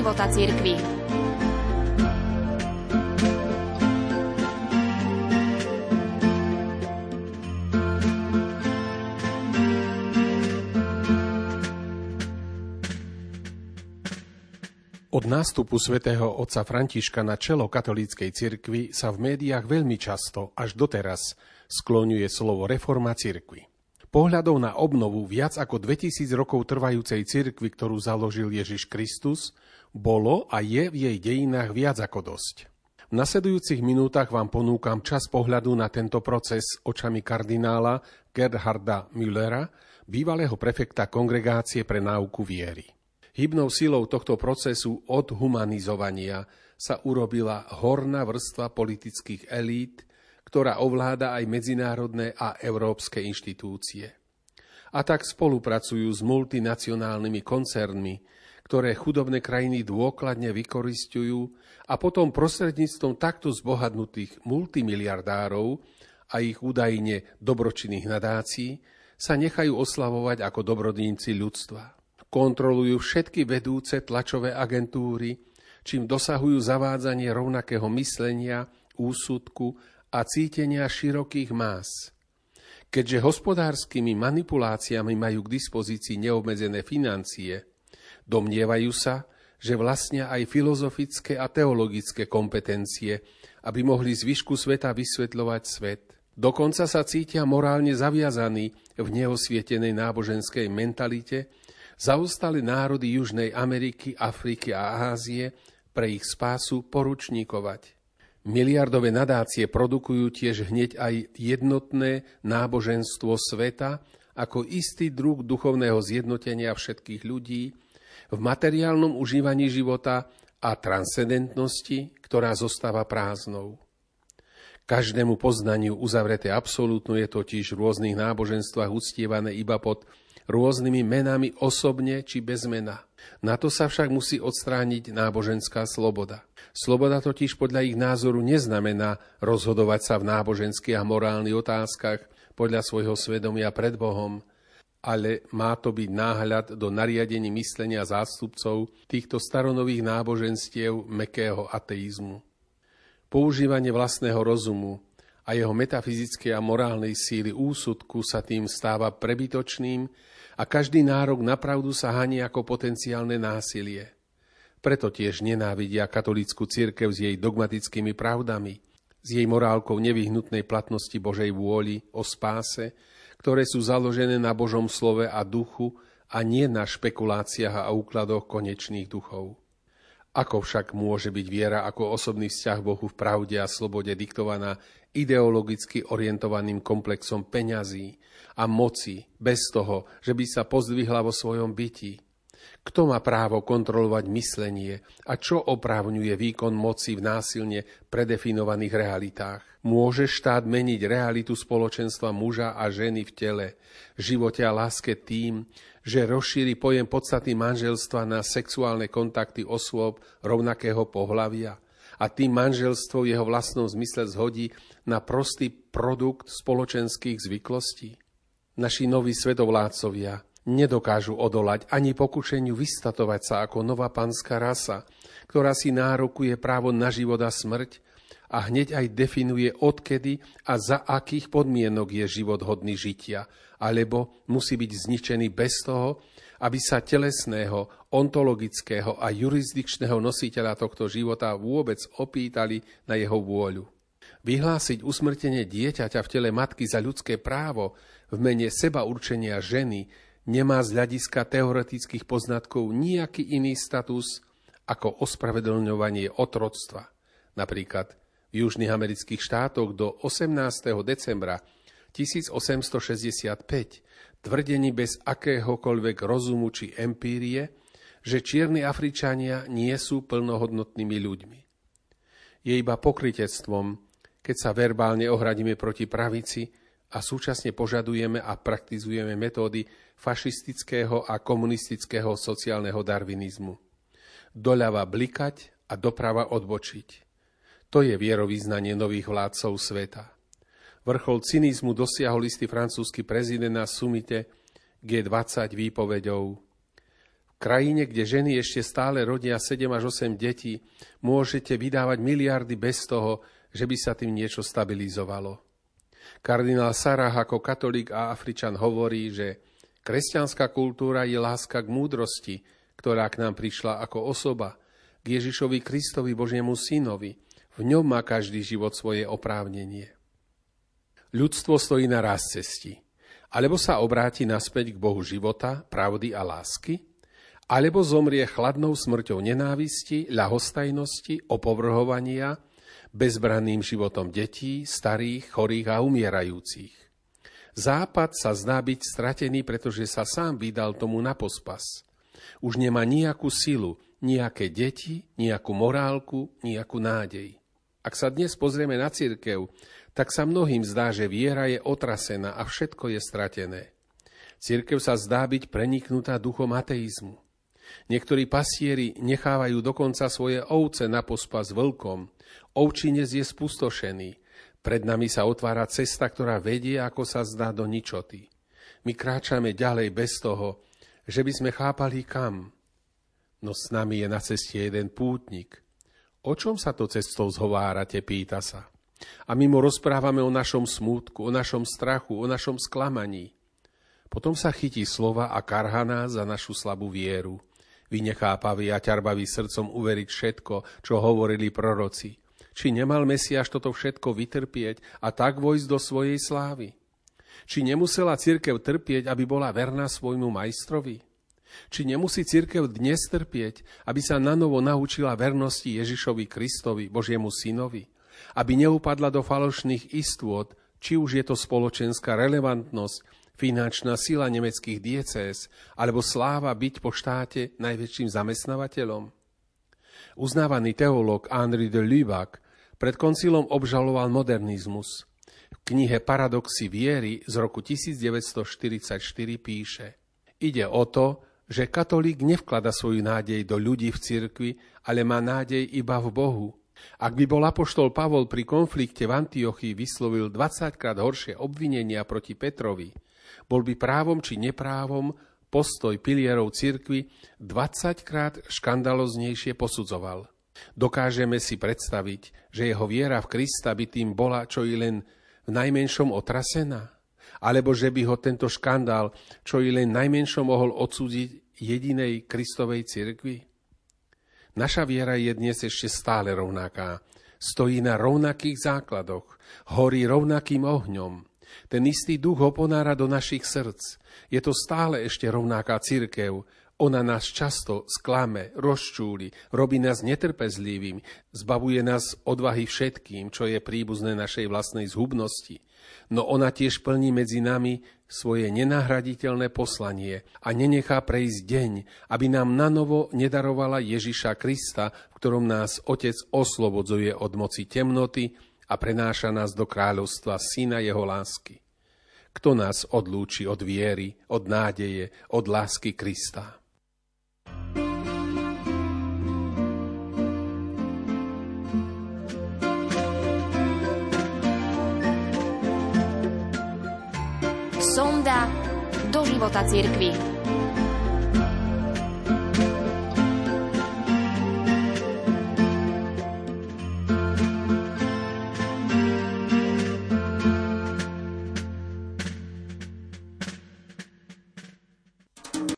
života cirkvi. Od nástupu svätého otca Františka na čelo katolíckej cirkvi sa v médiách veľmi často, až doteraz, skloňuje slovo reforma cirkvi. Pohľadov na obnovu viac ako 2000 rokov trvajúcej cirkvi, ktorú založil Ježiš Kristus, bolo a je v jej dejinách viac ako dosť. V nasledujúcich minútach vám ponúkam čas pohľadu na tento proces očami kardinála Gerharda Müllera, bývalého prefekta Kongregácie pre náuku viery. Hybnou silou tohto procesu odhumanizovania sa urobila horná vrstva politických elít, ktorá ovláda aj medzinárodné a európske inštitúcie. A tak spolupracujú s multinacionálnymi koncernmi, ktoré chudobné krajiny dôkladne vykoristujú a potom prostredníctvom takto zbohadnutých multimiliardárov a ich údajne dobročinných nadácií sa nechajú oslavovať ako dobrodníci ľudstva kontrolujú všetky vedúce tlačové agentúry, čím dosahujú zavádzanie rovnakého myslenia, úsudku a cítenia širokých más. Keďže hospodárskymi manipuláciami majú k dispozícii neobmedzené financie, domnievajú sa, že vlastnia aj filozofické a teologické kompetencie, aby mohli zvyšku sveta vysvetľovať svet. Dokonca sa cítia morálne zaviazaní v neosvietenej náboženskej mentalite, zaostali národy Južnej Ameriky, Afriky a Ázie pre ich spásu poručníkovať. Miliardové nadácie produkujú tiež hneď aj jednotné náboženstvo sveta ako istý druh duchovného zjednotenia všetkých ľudí v materiálnom užívaní života a transcendentnosti, ktorá zostáva prázdnou. Každému poznaniu uzavreté absolútno je totiž v rôznych náboženstvách uctievané iba pod rôznymi menami osobne či bez mena. Na to sa však musí odstrániť náboženská sloboda. Sloboda totiž podľa ich názoru neznamená rozhodovať sa v náboženských a morálnych otázkach podľa svojho svedomia pred Bohom, ale má to byť náhľad do nariadení myslenia zástupcov týchto staronových náboženstiev mekého ateizmu. Používanie vlastného rozumu a jeho metafyzickej a morálnej síly úsudku sa tým stáva prebytočným a každý nárok na pravdu sa haní ako potenciálne násilie. Preto tiež nenávidia katolícku církev s jej dogmatickými pravdami, s jej morálkou nevyhnutnej platnosti Božej vôli o spáse, ktoré sú založené na Božom slove a duchu a nie na špekuláciách a úkladoch konečných duchov. Ako však môže byť viera ako osobný vzťah Bohu v pravde a slobode diktovaná ideologicky orientovaným komplexom peňazí a moci, bez toho, že by sa pozdvihla vo svojom byti. Kto má právo kontrolovať myslenie a čo oprávňuje výkon moci v násilne predefinovaných realitách? Môže štát meniť realitu spoločenstva muža a ženy v tele, živote a láske tým, že rozšíri pojem podstaty manželstva na sexuálne kontakty osôb rovnakého pohlavia a tým manželstvo v jeho vlastnom zmysle zhodí na prostý produkt spoločenských zvyklostí? Naši noví svetovládcovia nedokážu odolať ani pokušeniu vystatovať sa ako nová panská rasa, ktorá si nárokuje právo na život a smrť a hneď aj definuje odkedy a za akých podmienok je život hodný žitia, alebo musí byť zničený bez toho, aby sa telesného, ontologického a jurisdikčného nositeľa tohto života vôbec opýtali na jeho vôľu. Vyhlásiť usmrtenie dieťaťa v tele matky za ľudské právo v mene seba určenia ženy nemá z hľadiska teoretických poznatkov nejaký iný status ako ospravedlňovanie otroctva. Napríklad v južných amerických štátoch do 18. decembra 1865 tvrdení bez akéhokoľvek rozumu či empírie, že čierni Afričania nie sú plnohodnotnými ľuďmi. Je iba pokritectvom, keď sa verbálne ohradíme proti pravici a súčasne požadujeme a praktizujeme metódy fašistického a komunistického sociálneho darvinizmu. Doľava blikať a doprava odbočiť. To je vierovýznanie nových vládcov sveta. Vrchol cynizmu dosiahol istý francúzsky prezident na sumite G20 výpovedou. V krajine, kde ženy ešte stále rodia 7 až 8 detí, môžete vydávať miliardy bez toho, že by sa tým niečo stabilizovalo. Kardinál Sarah ako katolík a Afričan hovorí, že kresťanská kultúra je láska k múdrosti, ktorá k nám prišla ako osoba, k Ježišovi Kristovi Božiemu synovi. V ňom má každý život svoje oprávnenie. Ľudstvo stojí na raz cesti. Alebo sa obráti naspäť k Bohu života, pravdy a lásky, alebo zomrie chladnou smrťou nenávisti, ľahostajnosti, opovrhovania, bezbranným životom detí, starých, chorých a umierajúcich. Západ sa zná byť stratený, pretože sa sám vydal tomu na pospas. Už nemá nejakú silu, nejaké deti, nejakú morálku, nejakú nádej. Ak sa dnes pozrieme na církev, tak sa mnohým zdá, že viera je otrasená a všetko je stratené. Církev sa zdá byť preniknutá duchom ateizmu. Niektorí pasieri nechávajú dokonca svoje ovce na pospas vlkom. Ovčinec je spustošený. Pred nami sa otvára cesta, ktorá vedie, ako sa zdá, do ničoty. My kráčame ďalej bez toho, že by sme chápali kam. No s nami je na ceste jeden pútnik. O čom sa to cestou zhovárate, pýta sa. A my mu rozprávame o našom smútku, o našom strachu, o našom sklamaní. Potom sa chytí slova a karha za našu slabú vieru. Vy nechápaví a ťarbaví srdcom uveriť všetko, čo hovorili proroci. Či nemal Mesiaš toto všetko vytrpieť a tak vojsť do svojej slávy? Či nemusela cirkev trpieť, aby bola verná svojmu majstrovi? Či nemusí cirkev dnes trpieť, aby sa nanovo naučila vernosti Ježišovi Kristovi, Božiemu synovi? Aby neupadla do falošných istôt, či už je to spoločenská relevantnosť, finančná sila nemeckých diecéz alebo sláva byť po štáte najväčším zamestnávateľom? Uznávaný teológ Henri de Lubac pred koncilom obžaloval modernizmus. V knihe Paradoxy viery z roku 1944 píše Ide o to, že katolík nevklada svoju nádej do ľudí v cirkvi, ale má nádej iba v Bohu. Ak by bol apoštol Pavol pri konflikte v Antiochii vyslovil 20 krát horšie obvinenia proti Petrovi, bol by právom či neprávom postoj pilierov cirkvy 20 krát škandaloznejšie posudzoval. Dokážeme si predstaviť, že jeho viera v Krista by tým bola čo i len v najmenšom otrasená? Alebo že by ho tento škandál čo i len najmenšom mohol odsúdiť jedinej Kristovej cirkvi? Naša viera je dnes ešte stále rovnaká. Stojí na rovnakých základoch, horí rovnakým ohňom. Ten istý duch ho ponára do našich srdc. Je to stále ešte rovnaká cirkev, ona nás často sklame, rozčúli, robí nás netrpezlivým, zbavuje nás odvahy všetkým, čo je príbuzné našej vlastnej zhubnosti. No ona tiež plní medzi nami svoje nenahraditeľné poslanie a nenechá prejsť deň, aby nám nanovo nedarovala Ježiša Krista, v ktorom nás Otec oslobodzuje od moci temnoty a prenáša nás do kráľovstva Syna Jeho lásky. Kto nás odlúči od viery, od nádeje, od lásky Krista? Sonda do života cirkvi.